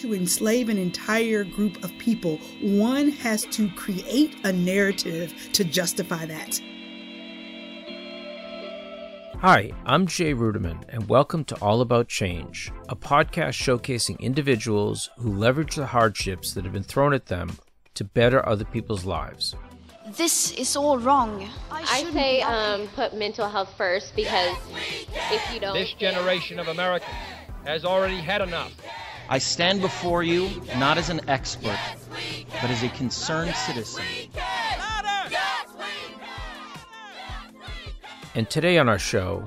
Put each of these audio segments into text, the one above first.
To enslave an entire group of people, one has to create a narrative to justify that. Hi, I'm Jay Ruderman, and welcome to All About Change, a podcast showcasing individuals who leverage the hardships that have been thrown at them to better other people's lives. This is all wrong. I, I say um, put mental health first because if you don't. This generation of Americans has already had enough. I stand before you not as an expert, but as a concerned citizen. And today on our show,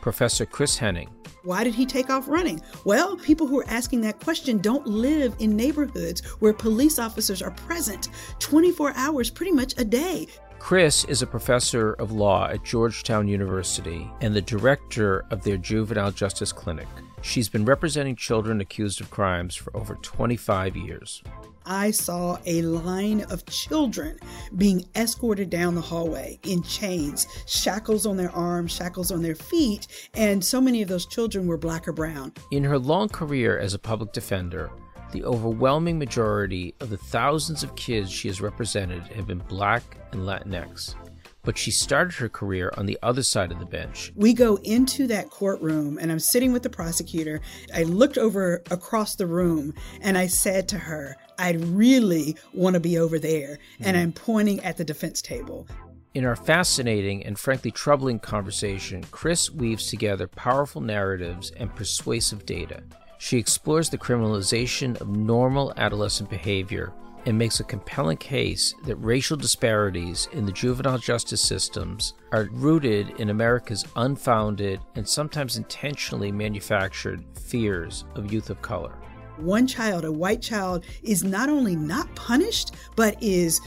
Professor Kris Henning. Why did he take off running? Well, people who are asking that question don't live in neighborhoods where police officers are present 24 hours, pretty much a day. Kris is a professor of law at Georgetown University and the director of their Juvenile Justice Clinic. She's been representing children accused of crimes for over 25 years. I saw a line of children being escorted down the hallway in chains, shackles on their arms, shackles on their feet, and so many of those children were black or brown. In her long career as a public defender, the overwhelming majority of the thousands of kids she has represented have been black and Latinx but she started her career on the other side of the bench. We go into that courtroom, and I'm sitting with the prosecutor. I looked over across the room and I said to her, I really want to be over there. And hmm. I'm pointing at the defense table. In our fascinating and frankly troubling conversation, Kris weaves together powerful narratives and persuasive data. She explores the criminalization of normal adolescent behavior and makes a compelling case that racial disparities in the juvenile justice systems are rooted in America's unfounded and sometimes intentionally manufactured fears of youth of color. One child, a white child, is not only not punished, but is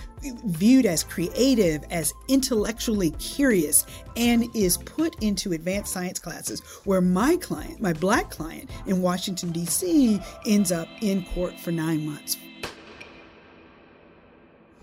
viewed as creative, as intellectually curious, and is put into advanced science classes where my client, my black client in Washington, D.C., ends up in court for nine months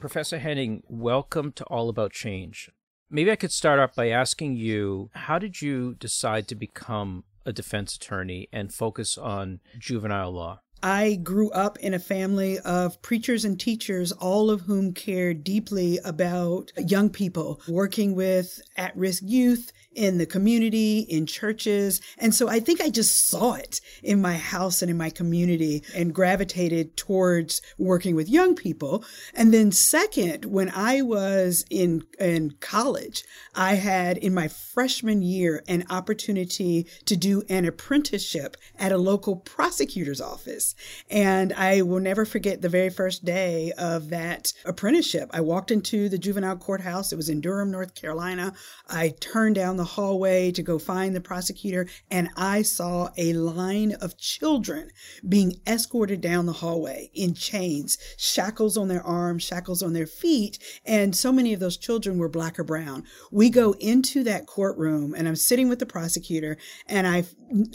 Professor Henning, welcome to All About Change. Maybe I could start off by asking you how did you decide to become a defense attorney and focus on juvenile law? I grew up in a family of preachers and teachers, all of whom cared deeply about young people, working with at risk youth in the community, in churches. And so I think I just saw it in my house and in my community and gravitated towards working with young people. And then second, when I was in, in college, I had in my freshman year an opportunity to do an apprenticeship at a local prosecutor's office. And I will never forget the very first day of that apprenticeship. I walked into the juvenile courthouse. It was in Durham, North Carolina. I turned down the hallway to go find the prosecutor, and I saw a line of children being escorted down the hallway in chains, shackles on their arms, shackles on their feet. And so many of those children were black or brown. We go into that courtroom, and I'm sitting with the prosecutor, and I,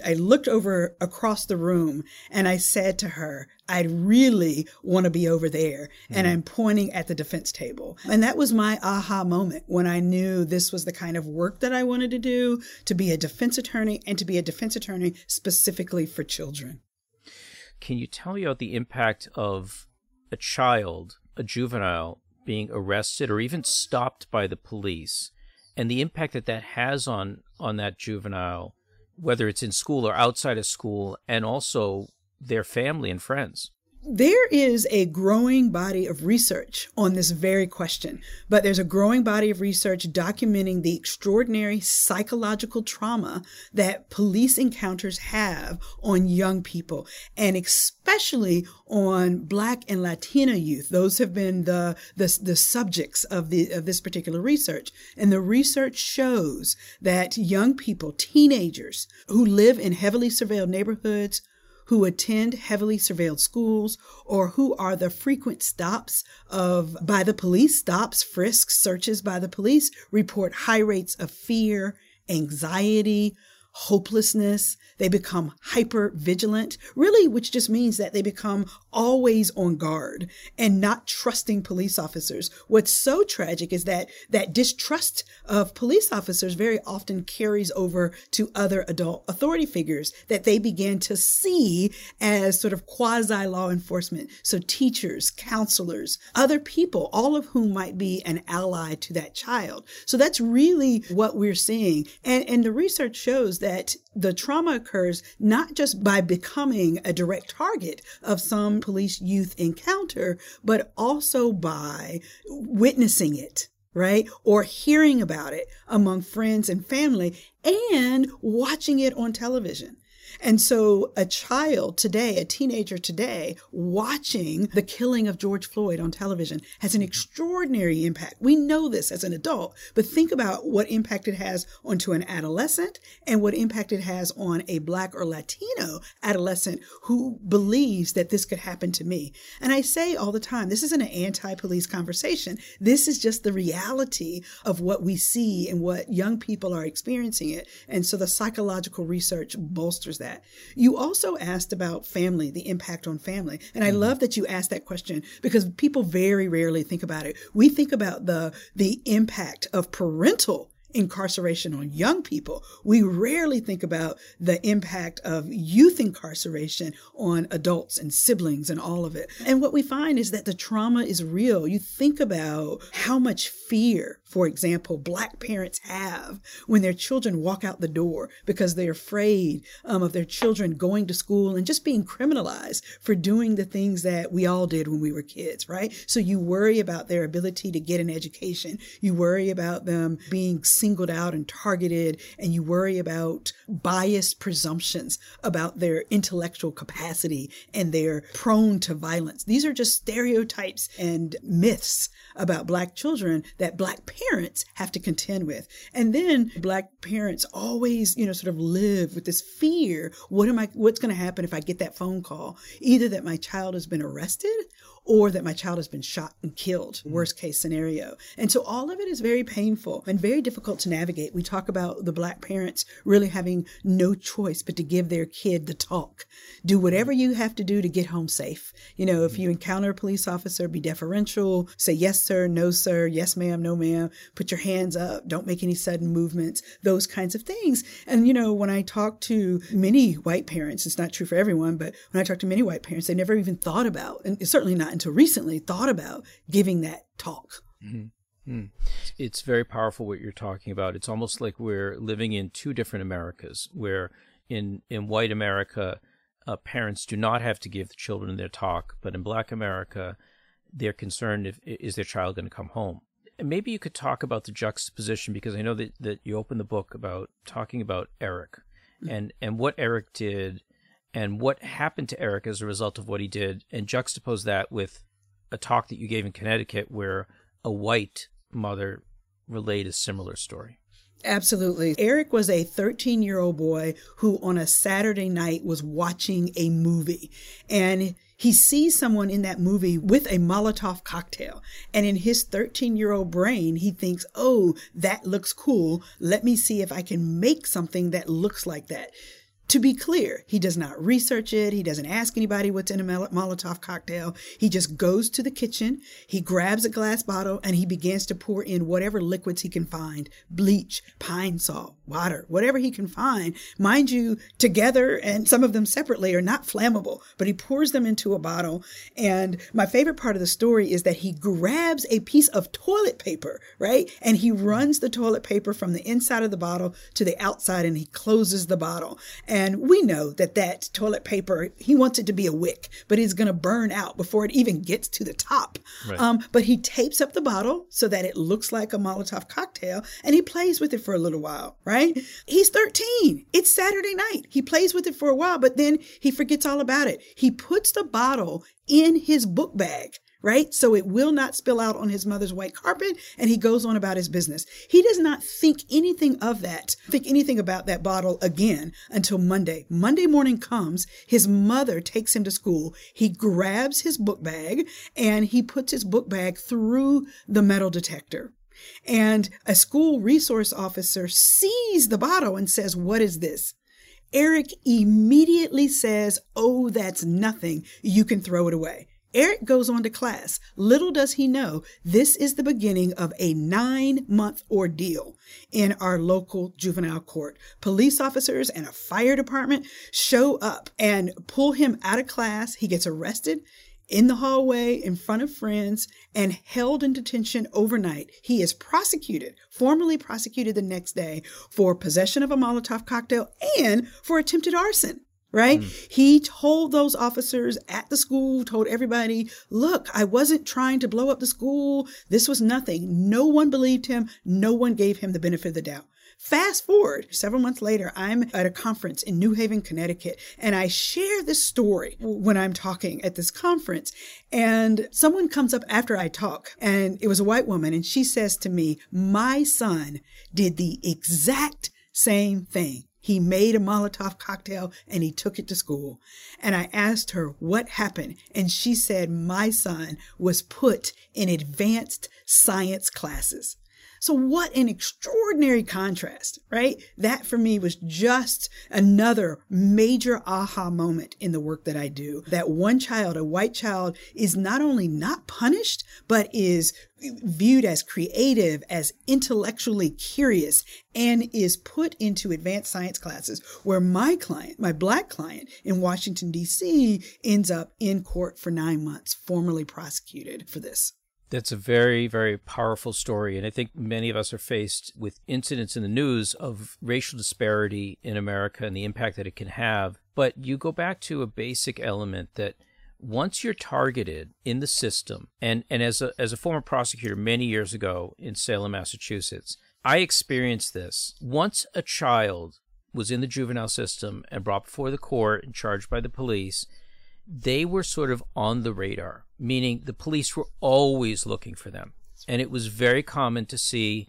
I looked over across the room and I said to her, I really want to be over there. Mm. And I'm pointing at the defense table. And that was my aha moment when I knew this was the kind of work that I wanted to do to be a defense attorney and to be a defense attorney specifically for children. Can you tell me about the impact of a child, a juvenile, being arrested or even stopped by the police and the impact that that has on, on that juvenile, whether it's in school or outside of school, and also their family and friends. There is a growing body of research on this very question, but there's a growing body of research documenting the extraordinary psychological trauma that police encounters have on young people and especially on Black and Latina youth. Those have been the, the, the subjects of, the, of this particular research. And the research shows that young people, teenagers who live in heavily surveilled neighborhoods, who attend heavily surveilled schools or who are the frequent stops of by the police stops frisks searches by the police report high rates of fear anxiety hopelessness. They become hyper vigilant really which just means that they become always on guard and not trusting police officers. What's so tragic is that that distrust of police officers very often carries over to other adult authority figures that they begin to see as sort of quasi law enforcement. So teachers, counselors, other people, all of whom might be an ally to that child. So that's really what we're seeing. And, and the research shows that the trauma occurs not just by becoming a direct target of some police youth encounter, but also by witnessing it right? Or hearing about it among friends and family and watching it on television. And so a child today, a teenager today, watching the killing of George Floyd on television has an extraordinary impact. We know this as an adult, but think about what impact it has onto an adolescent and what impact it has on a black or Latino adolescent who believes that this could happen to me. And I say all the time, this isn't an anti-police conversation. This is just the reality of what we see and what young people are experiencing it. And so the psychological research bolsters that. You also asked about family, the impact on family. And I mm-hmm. love that you asked that question because people very rarely think about it. We think about the the impact of parental incarceration on young people. We rarely think about the impact of youth incarceration on adults and siblings and all of it. And what we find is that the trauma is real. You think about how much fear, for example, black parents have when their children walk out the door because they're afraid um, of their children going to school and just being criminalized for doing the things that we all did when we were kids, right? So you worry about their ability to get an education. You worry about them being singled out and targeted, and you worry about biased presumptions about their intellectual capacity and they're prone to violence. These are just stereotypes and myths about black children that black parents have to contend with. And then black parents always, you know, sort of live with this fear. What am I, what's going to happen if I get that phone call? Either that my child has been arrested or that my child has been shot and killed, mm-hmm. worst case scenario. And so all of it is very painful and very difficult to navigate. We talk about the black parents really having no choice but to give their kid the talk. Do whatever you have to do to get home safe. You know, if mm-hmm. you encounter a police officer, be deferential, say yes, sir, no, sir, yes, ma'am, no, ma'am, put your hands up, don't make any sudden movements, those kinds of things. And, you know, when I talk to many white parents, it's not true for everyone, but when I talk to many white parents, they never even thought about, and certainly not until recently thought about giving that talk. Mm-hmm. Mm. It's very powerful what you're talking about. It's almost like we're living in two different Americas, where in in white America, uh, parents do not have to give the children their talk, but in Black America, they're concerned if is their child going to come home. And maybe you could talk about the juxtaposition because I know that, that you opened the book about talking about Eric mm-hmm. and and what Eric did and what happened to Eric as a result of what he did, and juxtapose that with a talk that you gave in Connecticut where a white mother relayed a similar story. Absolutely. Eric was a 13 year old boy who on a Saturday night was watching a movie and he sees someone in that movie with a Molotov cocktail. And in his 13 year old brain, he thinks, oh, that looks cool. Let me see if I can make something that looks like that. To be clear, he does not research it. He doesn't ask anybody what's in a Molotov cocktail. He just goes to the kitchen, he grabs a glass bottle, and he begins to pour in whatever liquids he can find bleach, pine salt, water, whatever he can find. Mind you, together and some of them separately are not flammable, but he pours them into a bottle. And my favorite part of the story is that he grabs a piece of toilet paper, right? And he runs the toilet paper from the inside of the bottle to the outside and he closes the bottle. And and we know that that toilet paper, he wants it to be a wick, but it's going to burn out before it even gets to the top. Right. Um, but he tapes up the bottle so that it looks like a Molotov cocktail and he plays with it for a little while, right? He's 13. It's Saturday night. He plays with it for a while, but then he forgets all about it. He puts the bottle in his book bag right? So it will not spill out on his mother's white carpet and he goes on about his business. He does not think anything of that, think anything about that bottle again until Monday. Monday morning comes, his mother takes him to school. He grabs his book bag and he puts his book bag through the metal detector. And a school resource officer sees the bottle and says, What is this? Eric immediately says, Oh, that's nothing. You can throw it away. Eric goes on to class. Little does he know, this is the beginning of a nine month ordeal in our local juvenile court. Police officers and a fire department show up and pull him out of class. He gets arrested in the hallway in front of friends and held in detention overnight. He is prosecuted, formally prosecuted the next day for possession of a Molotov cocktail and for attempted arson right? Mm. He told those officers at the school, told everybody, look, I wasn't trying to blow up the school. This was nothing. No one believed him. No one gave him the benefit of the doubt. Fast forward several months later, I'm at a conference in New Haven, Connecticut, and I share this story when I'm talking at this conference. And someone comes up after I talk, and it was a white woman, and she says to me, My son did the exact same thing. He made a Molotov cocktail and he took it to school. And I asked her what happened. And she said, My son was put in advanced science classes. So, what an extraordinary contrast, right? That for me was just another major aha moment in the work that I do. That one child, a white child, is not only not punished, but is viewed as creative, as intellectually curious, and is put into advanced science classes where my client, my black client in Washington, D.C., ends up in court for nine months, formally prosecuted for this. That's a very, very powerful story. And I think many of us are faced with incidents in the news of racial disparity in America and the impact that it can have. But you go back to a basic element that once you're targeted in the system, and, and as, a, as a former prosecutor many years ago in Salem, Massachusetts, I experienced this. Once a child was in the juvenile system and brought before the court and charged by the police, they were sort of on the radar, meaning the police were always looking for them. And it was very common to see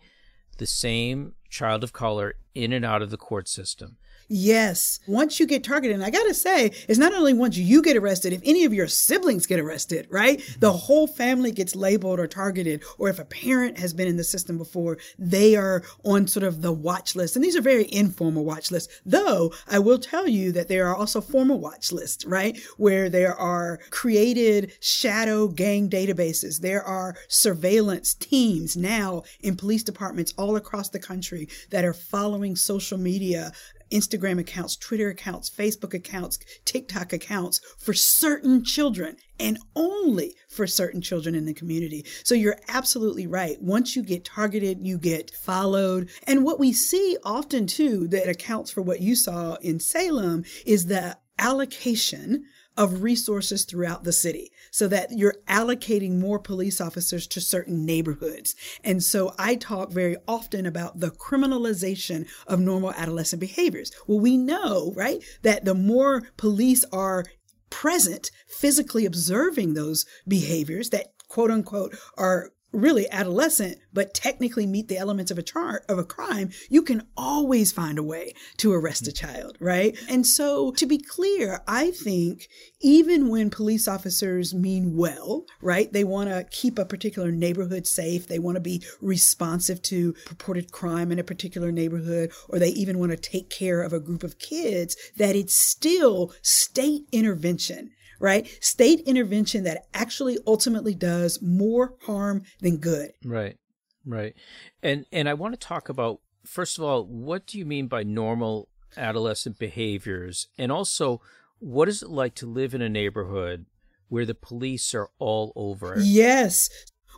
the same child of color in and out of the court system. Yes. Once you get targeted, and I got to say, it's not only once you get arrested, if any of your siblings get arrested, right? Mm-hmm. The whole family gets labeled or targeted. Or if a parent has been in the system before, they are on sort of the watch list. And these are very informal watch lists. Though I will tell you that there are also formal watch lists, right? Where there are created shadow gang databases. There are surveillance teams now in police departments all across the country that are following social media Instagram accounts, Twitter accounts, Facebook accounts, TikTok accounts for certain children and only for certain children in the community. So you're absolutely right. Once you get targeted, you get followed. And what we see often too that accounts for what you saw in Salem is the allocation of resources throughout the city so that you're allocating more police officers to certain neighborhoods. And so I talk very often about the criminalization of normal adolescent behaviors. Well, we know, right, that the more police are present, physically observing those behaviors that quote unquote are really adolescent, but technically meet the elements of a chart of a crime, you can always find a way to arrest a mm-hmm. child, right? And so to be clear, I think even when police officers mean well, right? They want to keep a particular neighborhood safe. They want to be responsive to purported crime in a particular neighborhood, or they even want to take care of a group of kids, that it's still state intervention right? State intervention that actually ultimately does more harm than good. Right. Right. And and I want to talk about first of all, what do you mean by normal adolescent behaviors? And also, what is it like to live in a neighborhood where the police are all over? Yes.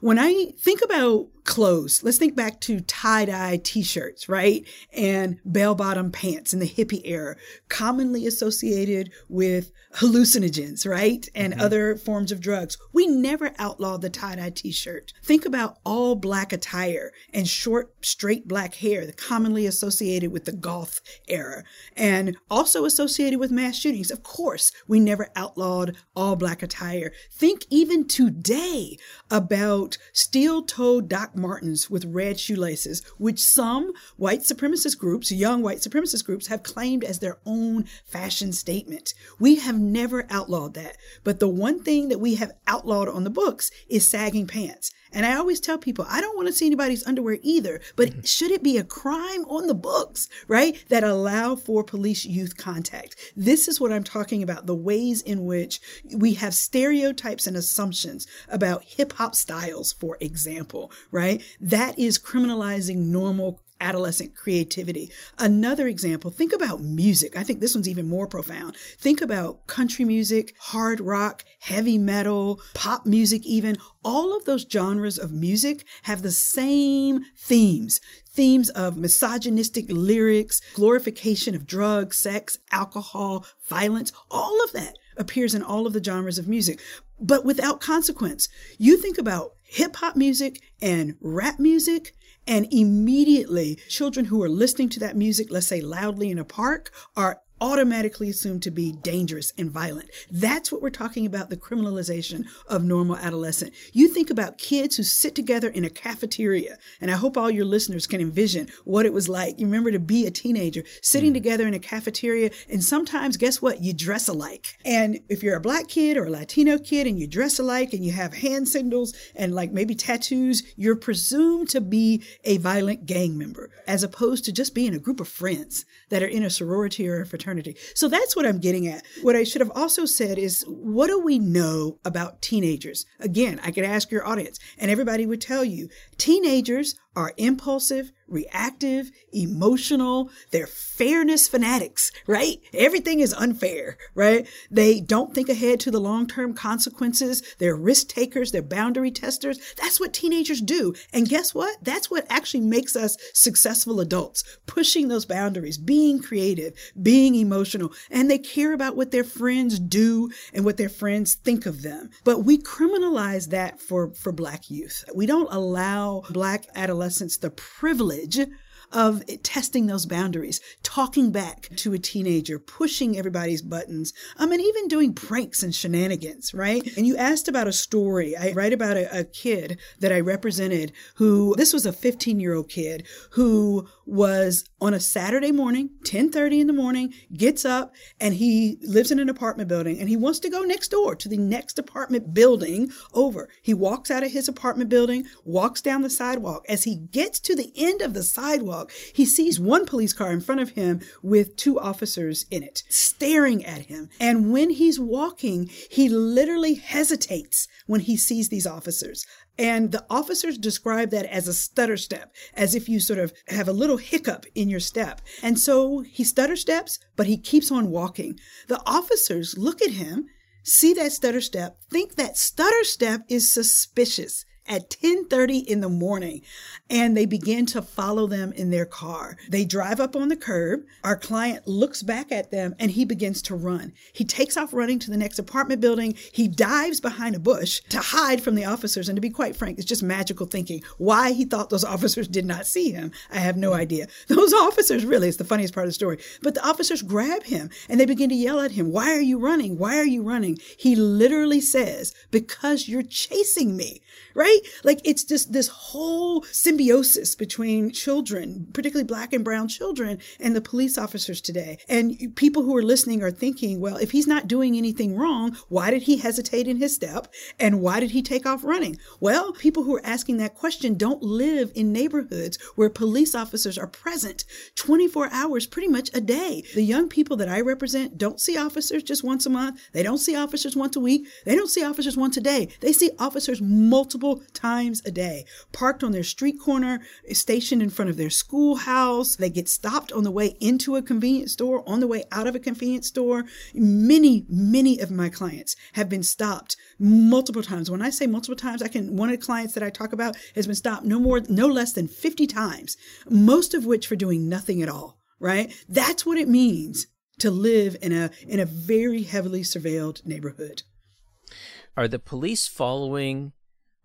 When I think about clothes, let's think back to tie dye t shirts, right? And bell bottom pants in the hippie era, commonly associated with hallucinogens, right? And mm-hmm. other forms of drugs. We never outlawed the tie dye t shirt. Think about all black attire and short, straight black hair, commonly associated with the goth era and also associated with mass shootings. Of course, we never outlawed all black attire. Think even today about steel toed Doc Doc Martens with red shoelaces, which some white supremacist groups, young white supremacist groups, have claimed as their own fashion statement. We have never outlawed that. But the one thing that we have outlawed on the books is sagging pants. And I always tell people, I don't want to see anybody's underwear either, but mm-hmm. should it be a crime on the books, right? That allow for police youth contact. This is what I'm talking about the ways in which we have stereotypes and assumptions about hip hop styles, for example, right? That is criminalizing normal adolescent creativity. Another example, think about music. I think this one's even more profound. Think about country music, hard rock, heavy metal, pop music, even. All of those genres of music have the same themes themes of misogynistic lyrics, glorification of drugs, sex, alcohol, violence, all of that appears in all of the genres of music, but without consequence. You think about hip hop music and rap music, and immediately, children who are listening to that music, let's say loudly in a park, are automatically assumed to be dangerous and violent. That's what we're talking about the criminalization of normal adolescent. You think about kids who sit together in a cafeteria, and I hope all your listeners can envision what it was like. You remember to be a teenager sitting mm. together in a cafeteria, and sometimes, guess what? You dress alike. And if you're a black kid or a Latino kid and you dress alike and you have hand signals and like maybe tattoos, you're presumed to be a violent gang member as opposed to just being a group of friends that are in a sorority or a fraternity eternity. So that's what I'm getting at. What I should have also said is, what do we know about teenagers? Again, I could ask your audience, and everybody would tell you teenagers are impulsive, reactive, emotional. They're fairness fanatics, right? Everything is unfair, right? They don't think ahead to the long term consequences. They're risk takers. They're boundary testers. That's what teenagers do. And guess what? That's what actually makes us successful adults, pushing those boundaries, being creative, being emotional. And they care about what their friends do and what their friends think of them. But we criminalize that for, for Black youth. We don't allow Black adolescents the privilege sadece of testing those boundaries, talking back to a teenager, pushing everybody's buttons, um, and even doing pranks and shenanigans, right? And you asked about a story. I write about a, a kid that I represented who, this was a 15 year old kid who was on a Saturday morning, 10:30 in the morning, gets up and he lives in an apartment building and he wants to go next door to the next apartment building over. He walks out of his apartment building, walks down the sidewalk. As he gets to the end of the sidewalk, he sees one police car in front of him with two officers in it, staring at him. And when he's walking, he literally hesitates when he sees these officers. And the officers describe that as a stutter step, as if you sort of have a little hiccup in your step. And so he stutter steps, but he keeps on walking. The officers look at him, see that stutter step, think that stutter step is suspicious at 10:30 in the morning and they begin to follow them in their car. They drive up on the curb. Our client looks back at them and he begins to run. He takes off running to the next apartment building. He dives behind a bush to hide from the officers and to be quite frank, it's just magical thinking. Why he thought those officers did not see him, I have no idea. Those officers really is the funniest part of the story. But the officers grab him and they begin to yell at him, "Why are you running? Why are you running?" He literally says, "Because you're chasing me." right? Like it's just this whole symbiosis between children, particularly black and brown children, and the police officers today. And people who are listening are thinking, well, if he's not doing anything wrong, why did he hesitate in his step? And why did he take off running? Well, people who are asking that question don't live in neighborhoods where police officers are present 24 hours, pretty much a day. The young people that I represent don't see officers just once a month. They don't see officers once a week. They don't see officers once a day. They see officers multiple times a day, parked on their street corner, stationed in front of their schoolhouse. They get stopped on the way into a convenience store, on the way out of a convenience store. Many, many of my clients have been stopped multiple times. When I say multiple times, I can, one of the clients that I talk about has been stopped no more, no less than 50 times, most of which for doing nothing at all, right? That's what it means to live in a, in a very heavily surveilled neighborhood. Are the police following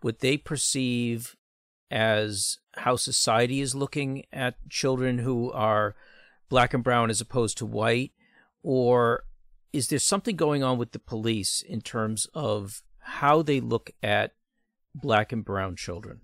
what they perceive as how society is looking at children who are black and brown as opposed to white? Or is there something going on with the police in terms of how they look at black and brown children?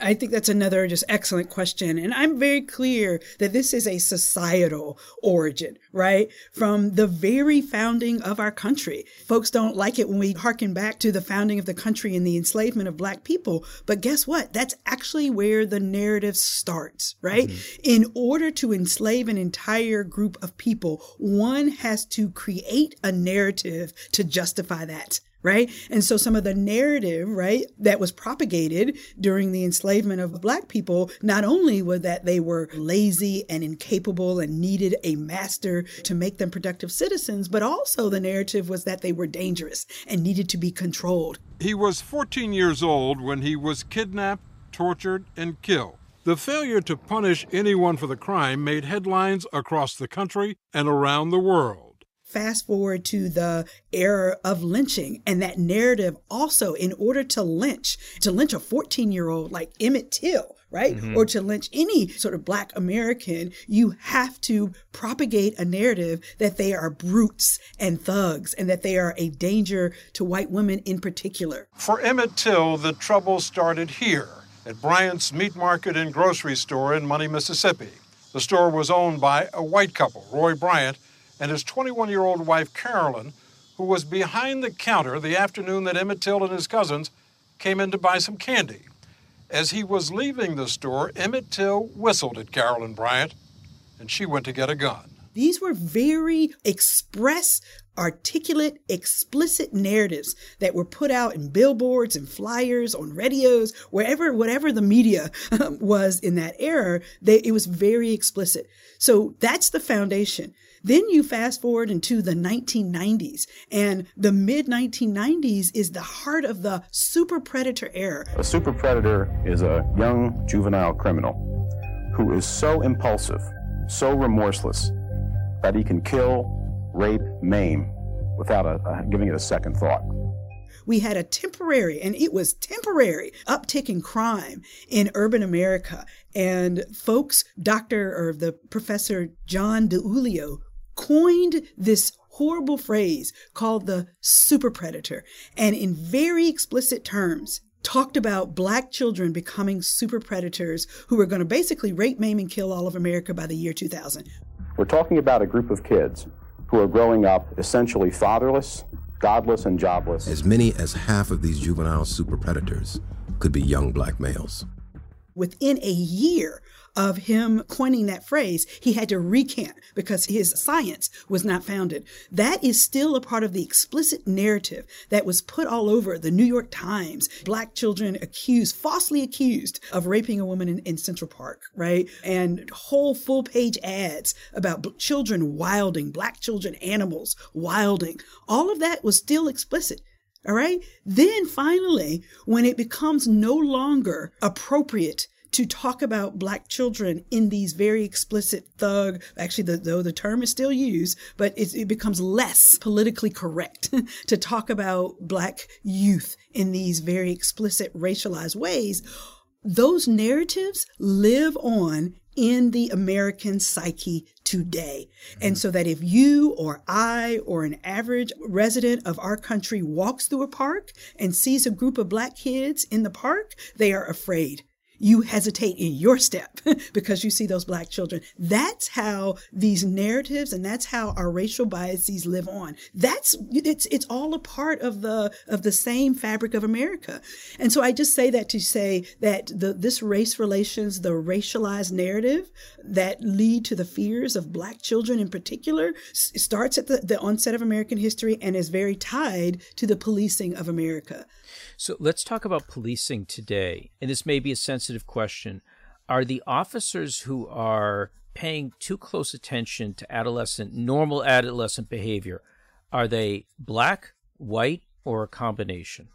I think that's another just excellent question. And I'm very clear that this is a societal origin, right? From the very founding of our country. Folks don't like it when we harken back to the founding of the country and the enslavement of black people. But guess what? That's actually where the narrative starts, right? Mm-hmm. In order to enslave an entire group of people, one has to create a narrative to justify that right? And so some of the narrative, right, that was propagated during the enslavement of black people, not only was that they were lazy and incapable and needed a master to make them productive citizens, but also the narrative was that they were dangerous and needed to be controlled. He was 14 years old when he was kidnapped, tortured, and killed. The failure to punish anyone for the crime made headlines across the country and around the world fast forward to the era of lynching and that narrative also in order to lynch to lynch a 14 year old like emmett till right? Mm-hmm. or to lynch any sort of black american you have to propagate a narrative that they are brutes and thugs and that they are a danger to white women in particular. For emmett till the trouble started here at bryant's meat market and grocery store in money mississippi. The store was owned by a white couple roy bryant and his 21 year old wife, Carolyn, who was behind the counter the afternoon that Emmett Till and his cousins came in to buy some candy. As he was leaving the store, Emmett Till whistled at Carolyn Bryant, and she went to get a gun. These were very express, articulate, explicit narratives that were put out in billboards and flyers, on radios, wherever, whatever the media was in that era, they, it was very explicit. So that's the foundation. Then you fast forward into the 1990s, and the mid 1990s is the heart of the super predator era. A super predator is a young juvenile criminal who is so impulsive, so remorseless, that he can kill, rape, maim without a, a, giving it a second thought we had a temporary, and it was temporary, uptick in crime in urban America. And folks, Dr. or the Professor John DiIulio coined this horrible phrase called the super predator and in very explicit terms talked about black children becoming super predators who were going to basically rape, maim, and kill all of America by the year 2000. We're talking about a group of kids who are growing up essentially fatherless, godless, and jobless. As many as half of these juvenile super predators could be young black males. Within a year of him coining that phrase, he had to recant because his science was not founded. That is still a part of the explicit narrative that was put all over the New York Times. Black children accused, falsely accused of raping a woman in, in Central Park, right? And whole full page ads about children wilding, black children, animals wilding. All of that was still explicit. All right. Then finally, when it becomes no longer appropriate to talk about black children in these very explicit thug actually the, though the term is still used but it, it becomes less politically correct to talk about black youth in these very explicit racialized ways those narratives live on in the American psyche today. And so that if you or I or an average resident of our country walks through a park and sees a group of black kids in the park, they are afraid you hesitate in your step because you see those black children. That's how these narratives and that's how our racial biases live on. That's it's it's all a part of the of the same fabric of America. And so I just say that to say that the this race relations, the racialized narrative that lead to the fears of black children in particular starts at the, the onset of American history and is very tied to the policing of America. So let's talk about policing today. And this may be a sensitive question. Are the officers who are paying too close attention to adolescent, normal adolescent behavior, are they black, white, or a combination?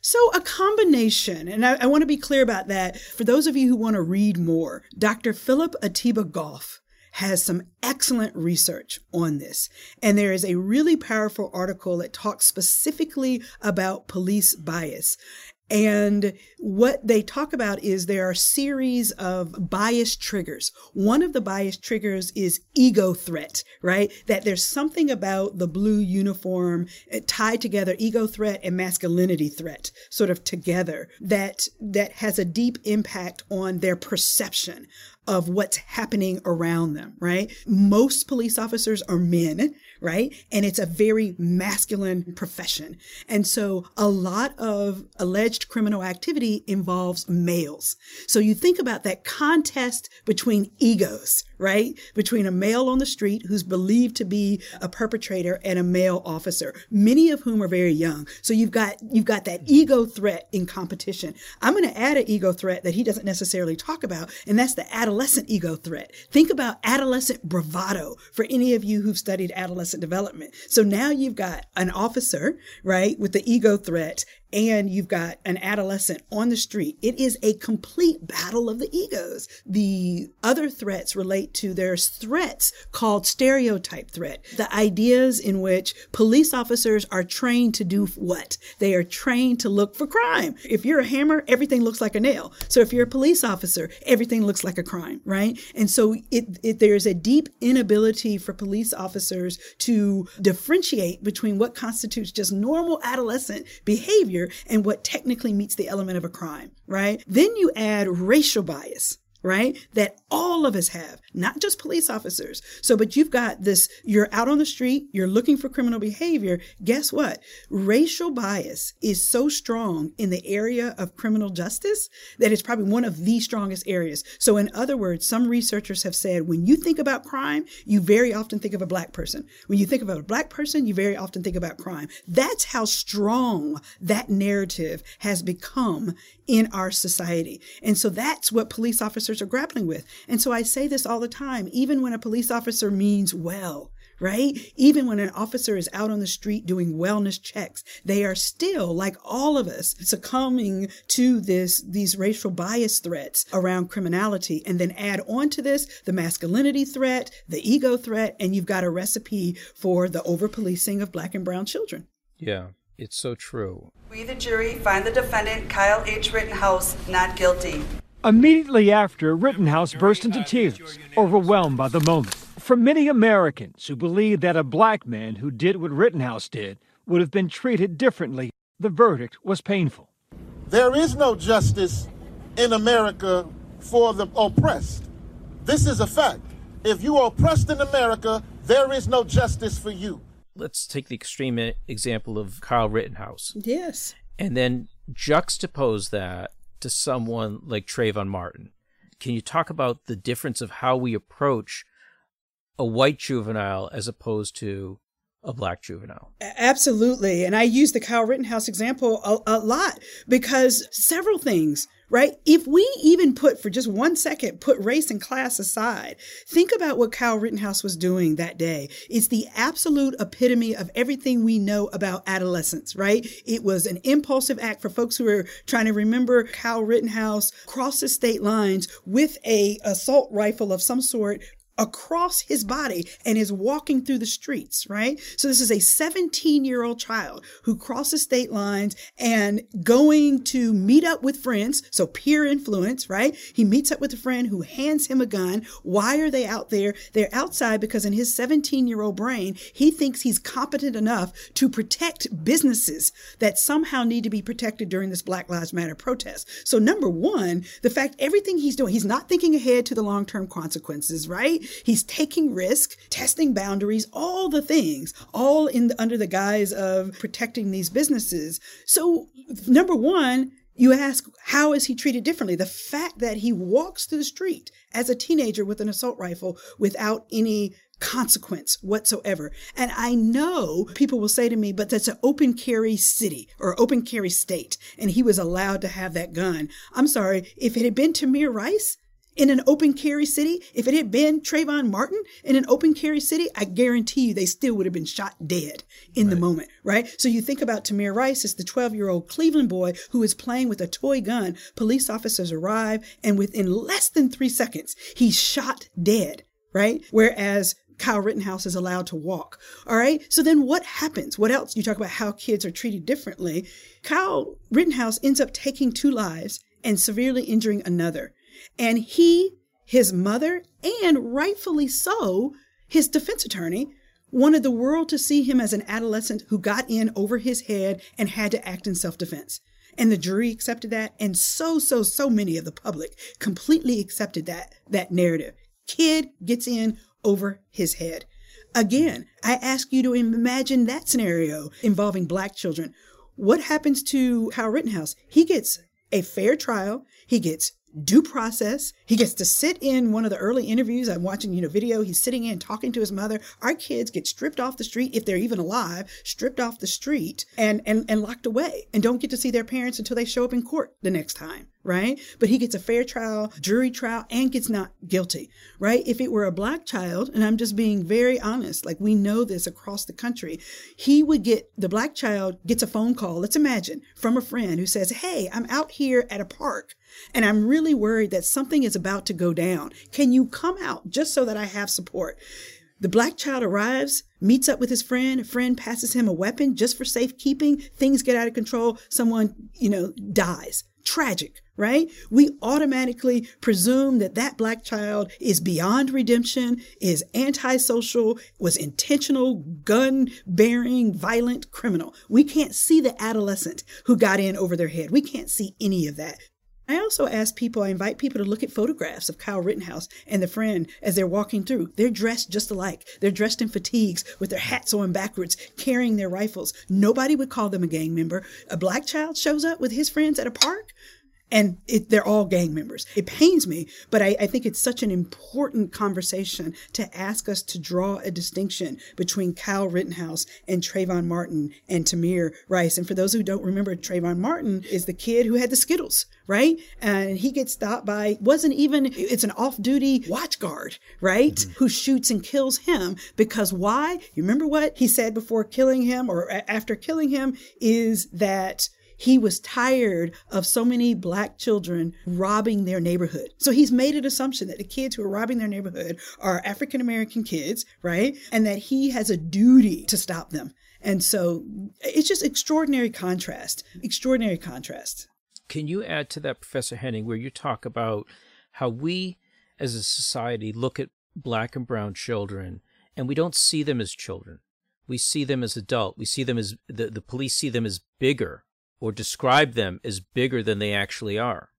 So, a combination, and I, I, want to be clear about that. For those of you who want to read more, Dr. Philip Atiba Goff has some excellent research on this. And there is a really powerful article that talks specifically about police bias. And what they talk about is there are series of bias triggers. One of the bias triggers is ego threat, right? That there's something about the blue uniform eh, tied together, ego threat and masculinity threat, sort of together, that, that has a deep impact on their perception of what's happening around them, right? Most police officers are men, right? And it's a very masculine profession. And so a lot of alleged criminal activity involves males. So you think about that contest between egos, right? Between a male on the street who's believed to be a perpetrator and a male officer, many of whom are very young. So you've got, you've got that ego threat in competition. I'm going to add an ego threat that he doesn't necessarily talk about, and that's the adolescent ego threat. Think about adolescent bravado for any of you who've studied adolescent development. So now you've got an officer, right, with the ego threat and you've got an adolescent on the street. It is a complete battle of the egos. The other threats relate to there's threats called stereotype threat, the ideas in which police officers are trained to do what? They are trained to look for crime. If you're a hammer, everything looks like a nail. So if you're a police officer, everything looks like a crime, right? And so it, it there's a deep inability for police officers to differentiate between what constitutes just normal adolescent behavior behavior and what technically meets the element of a crime, right? Then you add racial bias right? That all of us have, not just police officers. So, but you've got this, you're out on the street, you're looking for criminal behavior. Guess what? Racial bias is so strong in the area of criminal justice that it's probably one of the strongest areas. So, in other words, some researchers have said when you think about crime, you very often think of a black person. When you think about a black person, you very often think about crime. That's how strong that narrative has become in our society. And so that's what police officers are grappling with. And so I say this all the time, even when a police officer means well, right? Even when an officer is out on the street doing wellness checks, they are still, like all of us, succumbing to this, these racial bias threats around criminality. And then add on to this the masculinity threat, the ego threat, and you've got a recipe for the over policing of black and brown children. Yeah. It's so true. We, the jury, find the defendant, Kyle H. Rittenhouse, not guilty. Immediately after, Rittenhouse burst into tears, overwhelmed by the moment. For many Americans who believe that a black man who did what Rittenhouse did would have been treated differently, the verdict was painful. There is no justice in America for the oppressed. This is a fact. If you are oppressed in America, there is no justice for you let's take the extreme example of Kyle Rittenhouse. Yes. And then juxtapose that to someone like Trayvon Martin. Can you talk about the difference of how we approach a white juvenile as opposed to a black juvenile. Absolutely. And I use the Kyle Rittenhouse example a, a, lot because several things, right? If we even put for just one second, put race and class aside, think about what Kyle Rittenhouse was doing that day. It's the absolute epitome of everything we know about adolescence, right? It was an impulsive act for folks who are trying to remember Kyle Rittenhouse crosses state lines with a assault rifle of some sort across his body and is walking through the streets, right? So this is a 17 year old child who crosses state lines and going to meet up with friends. So peer influence, right? He meets up with a friend who hands him a gun. Why are they out there? They're outside because in his 17 year old brain, he thinks he's competent enough to protect businesses that somehow need to be protected during this Black Lives Matter protest. So number one, the fact everything he's doing, he's not thinking ahead to the long term consequences, right? He's taking risk, testing boundaries, all the things, all in the, under the guise of protecting these businesses. So, number one, you ask, how is he treated differently? The fact that he walks through the street as a teenager with an assault rifle without any consequence whatsoever. And I know people will say to me, but that's an open carry city or open carry state. And he was allowed to have that gun. I'm sorry. If it had been Tamir Rice, in an open carry city, if it had been Trayvon Martin in an open carry city, I guarantee you they still would have been shot dead in right. the moment, right? So you think about Tamir Rice as the 12 year old Cleveland boy who is playing with a toy gun. Police officers arrive and within less than three seconds, he's shot dead, right? Whereas Kyle Rittenhouse is allowed to walk. All right. So then what happens? What else? You talk about how kids are treated differently. Kyle Rittenhouse ends up taking two lives and severely injuring another. And he, his mother, and rightfully so, his defense attorney wanted the world to see him as an adolescent who got in over his head and had to act in self defense. And the jury accepted that. And so, so, so many of the public completely accepted that, that narrative. Kid gets in over his head. Again, I ask you to imagine that scenario involving black children. What happens to Kyle Rittenhouse? He gets a fair trial. He gets due process. He gets to sit in one of the early interviews. I'm watching, you know, video. He's sitting in talking to his mother. Our kids get stripped off the street, if they're even alive, stripped off the street and, and, and locked away and don't get to see their parents until they show up in court the next time. Right. But he gets a fair trial, jury trial, and gets not guilty. Right. If it were a black child, and I'm just being very honest, like we know this across the country, he would get the black child gets a phone call. Let's imagine from a friend who says, Hey, I'm out here at a park and I'm really worried that something is about to go down. Can you come out just so that I have support? The black child arrives, meets up with his friend. A friend passes him a weapon just for safekeeping. Things get out of control. Someone, you know, dies. Tragic, right? We automatically presume that that black child is beyond redemption, is antisocial, was intentional, gun bearing, violent criminal. We can't see the adolescent who got in over their head. We can't see any of that. I also ask people, I invite people to look at photographs of Kyle Rittenhouse and the friend as they're walking through. They're dressed just alike. They're dressed in fatigues with their hats on backwards, carrying their rifles. Nobody would call them a gang member. A black child shows up with his friends at a park and it, they're all gang members. It pains me, but I, I, think it's such an important conversation to ask us to draw a distinction between Kyle Rittenhouse and Trayvon Martin and Tamir Rice. And for those who don't remember, Trayvon Martin is the kid who had the Skittles, right? And he gets stopped by, wasn't even, it's an off duty watch guard, right? Mm-hmm. Who shoots and kills him because why? You remember what he said before killing him or after killing him is that he was tired of so many black children robbing their neighborhood. So he's made an assumption that the kids who are robbing their neighborhood are African American kids, right? And that he has a duty to stop them. And so it's just extraordinary contrast, extraordinary contrast. Can you add to that, Professor Henning, where you talk about how we as a society look at black and brown children and we don't see them as children? We see them as adult. We see them as the, the police see them as bigger or describe them as bigger than they actually are.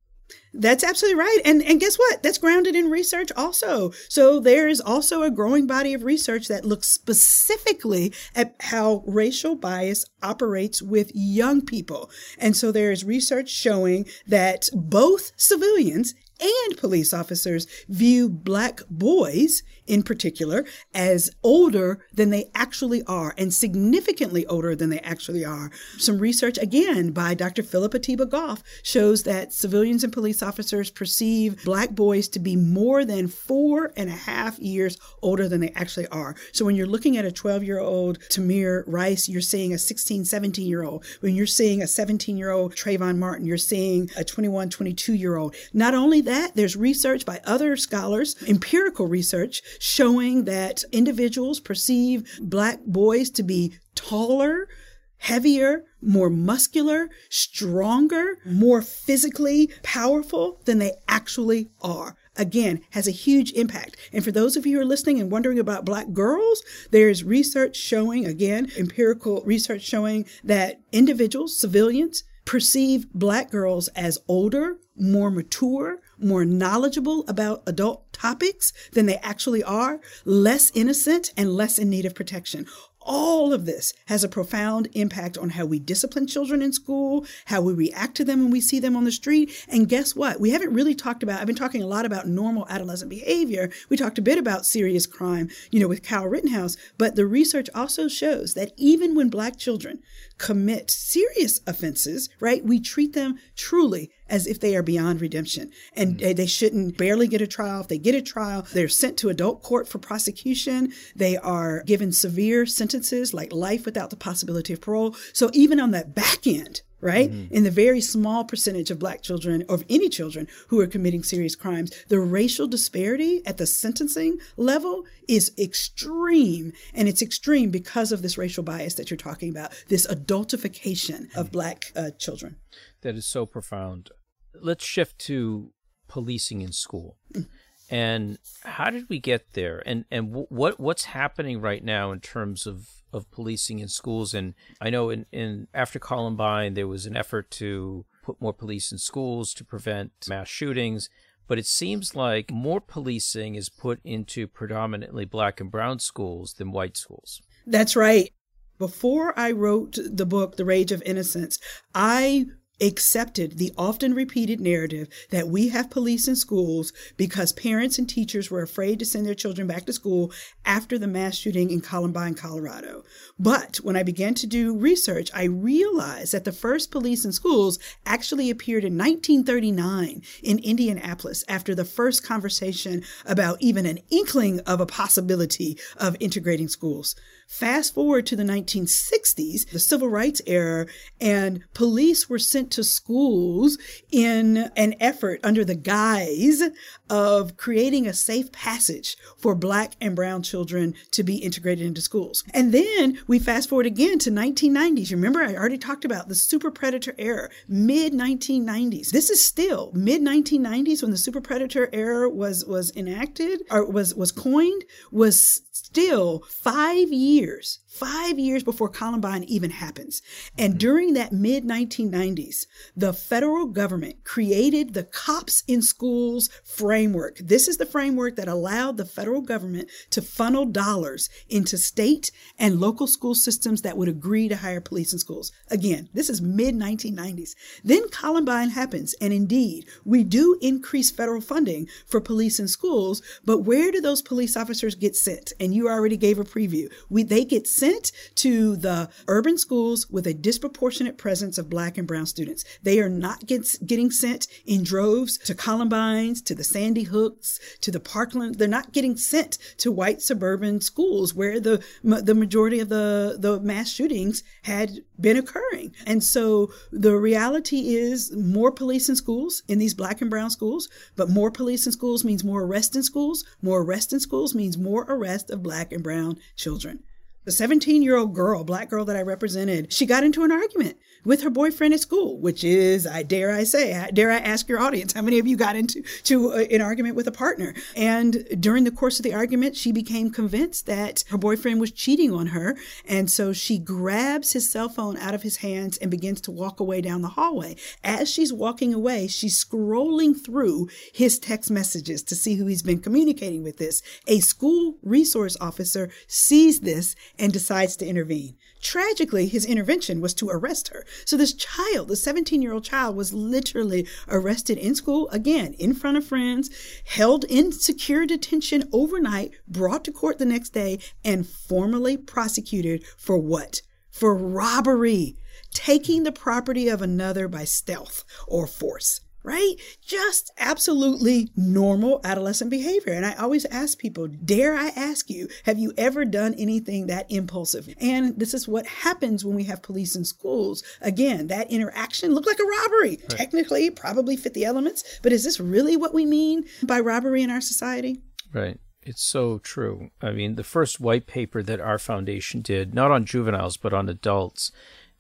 That's absolutely right. And and guess what? That's grounded in research also. So there is also a growing body of research that looks specifically at how racial bias operates with young people. And so there is research showing that both civilians and police officers view black boys in particular as older than they actually are and significantly older than they actually are. Some research, again, by Dr. Philip Atiba Goff shows that civilians and police officers perceive black boys to be more than four and a half years older than they actually are. So when you're looking at a 12 year old Tamir Rice, you're seeing a 16, 17 year old. When you're seeing a 17 year old Trayvon Martin, you're seeing a 21, 22 year old. Not only that, there's research by other scholars, empirical research, showing that individuals perceive black boys to be taller, heavier, more muscular, stronger, more physically powerful than they actually are. Again, has a huge impact. And for those of you who are listening and wondering about black girls, there's research showing, again, empirical research showing that individuals, civilians, perceive black girls as older, more mature, more knowledgeable about adult topics than they actually are, less innocent, and less in need of protection. All of this has a profound impact on how we discipline children in school, how we react to them when we see them on the street. And guess what? We haven't really talked about, I've been talking a lot about normal adolescent behavior. We talked a bit about serious crime, you know, with Kyle Rittenhouse, but the research also shows that even when black children commit serious offenses, right, we treat them truly as if they are beyond redemption and mm-hmm. they shouldn't barely get a trial. If they get a trial, they're sent to adult court for prosecution. They are given severe sentences like life without the possibility of parole. So even on that back end, right? Mm-hmm. In the very small percentage of black children, or of any children who are committing serious crimes, the racial disparity at the sentencing level is extreme. And it's extreme because of this racial bias that you're talking about, this adultification of black uh, children. That is so profound. Let's shift to policing in school. And how did we get there? And and what what's happening right now in terms of of policing in schools. And I know in, in after Columbine, there was an effort to put more police in schools to prevent mass shootings. But it seems like more policing is put into predominantly black and brown schools than white schools. That's right. Before I wrote the book, The Rage of Innocence, I accepted the often repeated narrative that we have police in schools because parents and teachers were afraid to send their children back to school after the mass shooting in Columbine, Colorado. But when I began to do research, I realized that the first police in schools actually appeared in 1939 in Indianapolis after the first conversation about even an inkling of a possibility of integrating schools. Fast forward to the 1960s, the civil rights era, and police were sent to schools in an effort under the guise of creating a safe passage for black and brown children to be integrated into schools. And then we fast forward again to 1990s. Remember, I already talked about the super predator era, mid 1990s. This is still mid 1990s when the super predator era was was enacted or was was coined was still five years, five years before Columbine even happens. And mm-hmm. during that mid 1990s, the federal government created the Cops in Schools framework. This is the framework that allowed the federal government to funnel dollars into state and local school systems that would agree to hire police in schools. Again, this is mid 1990s. Then Columbine happens. And indeed, we do increase federal funding for police in schools. But where do those police officers get sent? And you already gave a preview. We, they get sent to the urban schools with a disproportionate presence of black and brown students. They are not get, getting sent in droves to Columbines, to the Sandy Hooks, to the Parkland. They're not getting sent to white suburban schools where the the majority of the the mass shootings had been occurring. And so the reality is more police in schools in these black and brown schools, but more police in schools means more arrest in schools. More arrest in schools means more arrest of black and brown children. The 17 year old girl, black girl that I represented, she got into an argument with her boyfriend at school, which is, I dare I say, dare I ask your audience, how many of you got into to uh, an argument with a partner? And during the course of the argument, she became convinced that her boyfriend was cheating on her. And so she grabs his cell phone out of his hands and begins to walk away down the hallway. As she's walking away, she's scrolling through his text messages to see who he's been communicating with this. A school resource officer sees this and decides to intervene. Tragically, his intervention was to arrest her. So this child, the 17 year old child, was literally arrested in school, again, in front of friends, held in secure detention overnight, brought to court the next day, and formally prosecuted for what? For robbery, taking the property of another by stealth or force right? Just absolutely normal adolescent behavior. And I always ask people, dare I ask you, have you ever done anything that impulsive? And this is what happens when we have police in schools. Again, that interaction looked like a robbery. Right. Technically, probably fit the elements, but is this really what we mean by robbery in our society? Right. It's so true. I mean, the first white paper that our foundation did, not on juveniles, but on adults,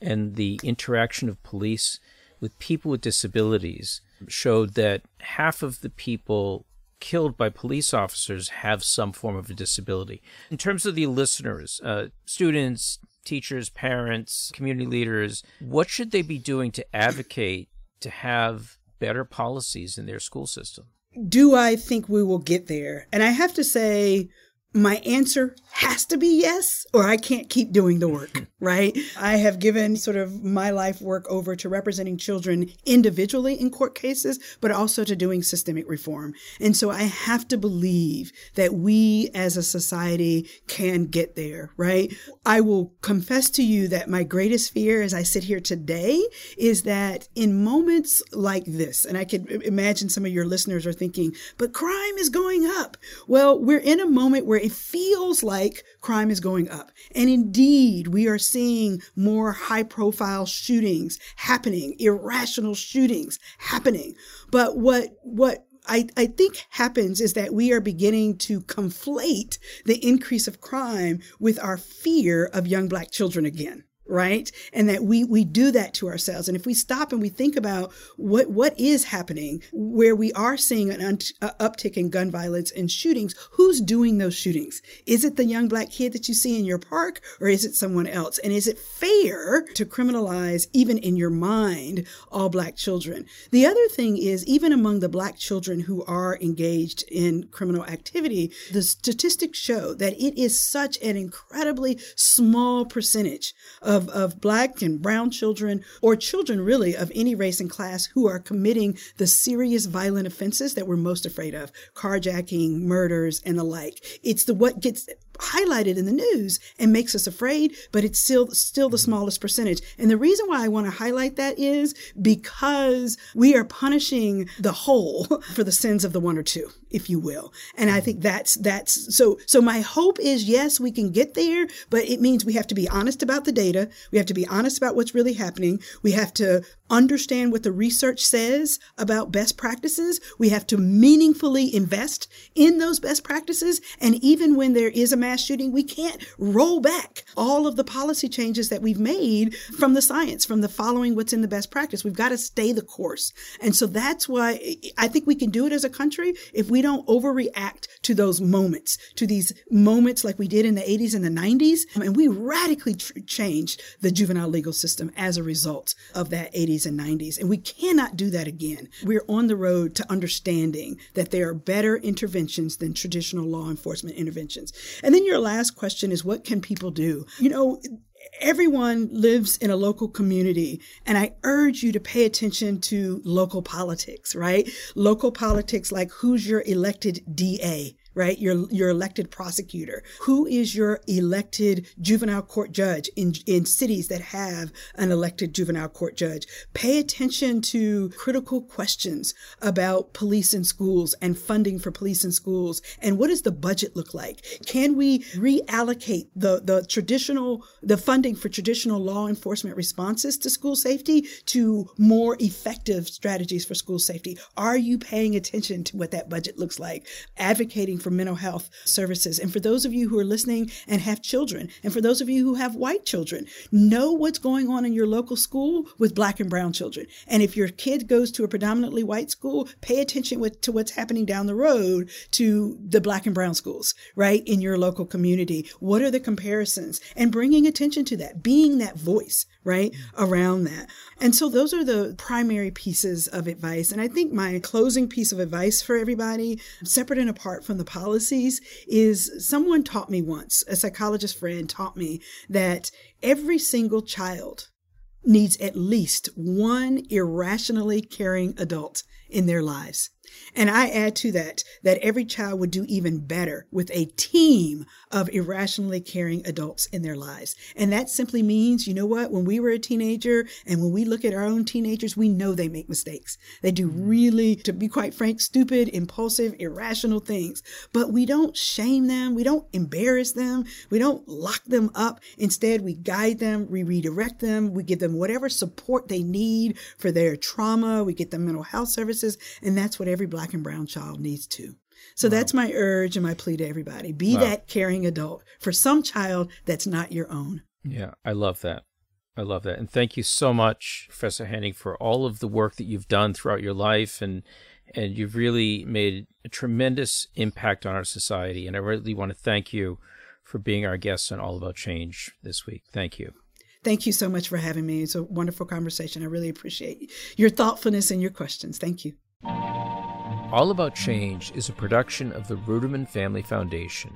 and the interaction of police with people with disabilities showed that half of the people killed by police officers have some form of a disability. In terms of the listeners, uh, students, teachers, parents, community leaders, what should they be doing to advocate to have better policies in their school system? Do I think we will get there? And I have to say, my answer has to be yes, or I can't keep doing the work, right? I have given sort of my life work over to representing children individually in court cases, but also to doing systemic reform. And so I have to believe that we as a society can get there, right? I will confess to you that my greatest fear as I sit here today is that in moments like this, and I could imagine some of your listeners are thinking, but crime is going up. Well, we're in a moment where it feels like crime is going up. And indeed, we are seeing more high profile shootings happening, irrational shootings happening. But what, what I, I think happens is that we are beginning to conflate the increase of crime with our fear of young black children again right? And that we we do that to ourselves. And if we stop and we think about what what is happening where we are seeing an un- uh, uptick in gun violence and shootings who's doing those shootings? Is it the young black kid that you see in your park or is it someone else? And is it fair to criminalize even in your mind all black children? The other thing is even among the black children who are engaged in criminal activity the statistics show that it is such an incredibly small percentage of of, of black and brown children or children really of any race and class who are committing the serious violent offenses that we're most afraid of carjacking murders and the like it's the what gets highlighted in the news and makes us afraid, but it's still still the smallest percentage. And the reason why I want to highlight that is because we are punishing the whole for the sins of the one or two, if you will. And I think that's that's so so my hope is yes, we can get there, but it means we have to be honest about the data. We have to be honest about what's really happening. We have to understand what the research says about best practices. We have to meaningfully invest in those best practices. And even when there is a mass shooting, we can't roll back all of the policy changes that we've made from the science, from the following what's in the best practice. We've got to stay the course. And so that's why I think we can do it as a country if we don't overreact to those moments, to these moments like we did in the 80s and the 90s. And we radically tr- changed the juvenile legal system as a result of that 80s and 90s. And we cannot do that again. We're on the road to understanding that there are better interventions than traditional law enforcement interventions. And then your last question is what can people do? You know, everyone lives in a local community and i urge you to pay attention to local politics right? Local politics like who's your elected da right? Your, your elected prosecutor. Who is your elected juvenile court judge in, in cities that have an elected juvenile court judge? Pay attention to critical questions about police and schools and funding for police and schools. And what does the budget look like? Can we reallocate the, the traditional, the funding for traditional law enforcement responses to school safety to more effective strategies for school safety? Are you paying attention to what that budget looks like? Advocating for mental health services. And for those of you who are listening and have children, and for those of you who have white children, know what's going on in your local school with black and brown children. And if your kid goes to a predominantly white school, pay attention with, to what's happening down the road to the black and brown schools, right? In your local community. What are the comparisons? And bringing attention to that, being that voice, right? Around that. And so those are the primary pieces of advice. And I think my closing piece of advice for everybody, separate and apart from the policies, is someone taught me once, a psychologist friend taught me that every single child needs at least one irrationally caring adult in their lives. And I add to that that every child would do even better with a team of irrationally caring adults in their lives. And that simply means, you know what, when we were a teenager and when we look at our own teenagers, we know they make mistakes. They do mm-hmm. really, to be quite frank, stupid, impulsive, irrational things. But we don't shame them. We don't embarrass them. We don't lock them up. Instead, we guide them, we redirect them, we give them whatever support they need for their trauma. We get them mental health services. And that's what every black and brown child needs to. So wow. that's my urge and my plea to everybody. Be wow. that caring adult for some child that's not your own. Yeah, I love that. I love that. And thank you so much, Professor Henning, for all of the work that you've done throughout your life and and you've really made a tremendous impact on our society. And I really want to thank you for being our guest on All About Change this week. Thank you. Thank you so much for having me. It's a wonderful conversation. I really appreciate your thoughtfulness and your questions. Thank you. All About Change is a production of the Ruderman Family Foundation.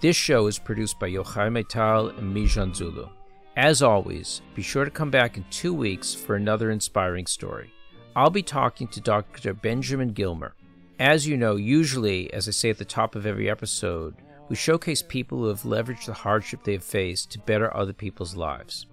This show is produced by Yochai Maital and Mijan Zulu. As always, be sure to come back in two weeks for another inspiring story. I'll be talking to Dr. Benjamin Gilmer. As you know, usually, as I say at the top of every episode, we showcase people who have leveraged the hardship they have faced to better other people's lives.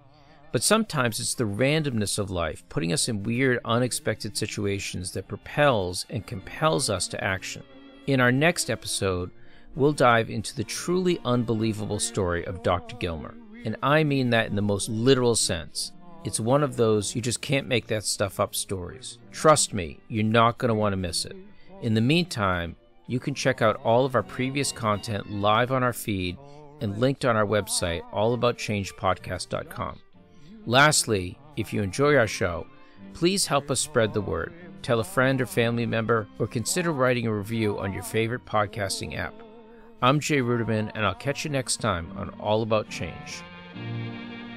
But sometimes it's the randomness of life, putting us in weird, unexpected situations that propels and compels us to action. In our next episode, we'll dive into the truly unbelievable story of Dr. Gilmer. And I mean that in the most literal sense. It's one of those you just can't make that stuff up stories. Trust me, you're not going to want to miss it. In the meantime, you can check out all of our previous content live on our feed and linked on our website, allaboutchangepodcast.com. Lastly, if you enjoy our show, please help us spread the word. Tell a friend or family member, or consider writing a review on your favorite podcasting app. I'm Jay Ruderman, and I'll catch you next time on All About Change.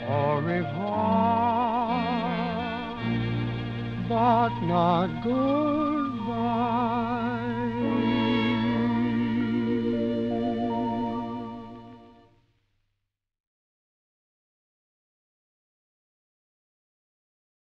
Au revoir, but not good.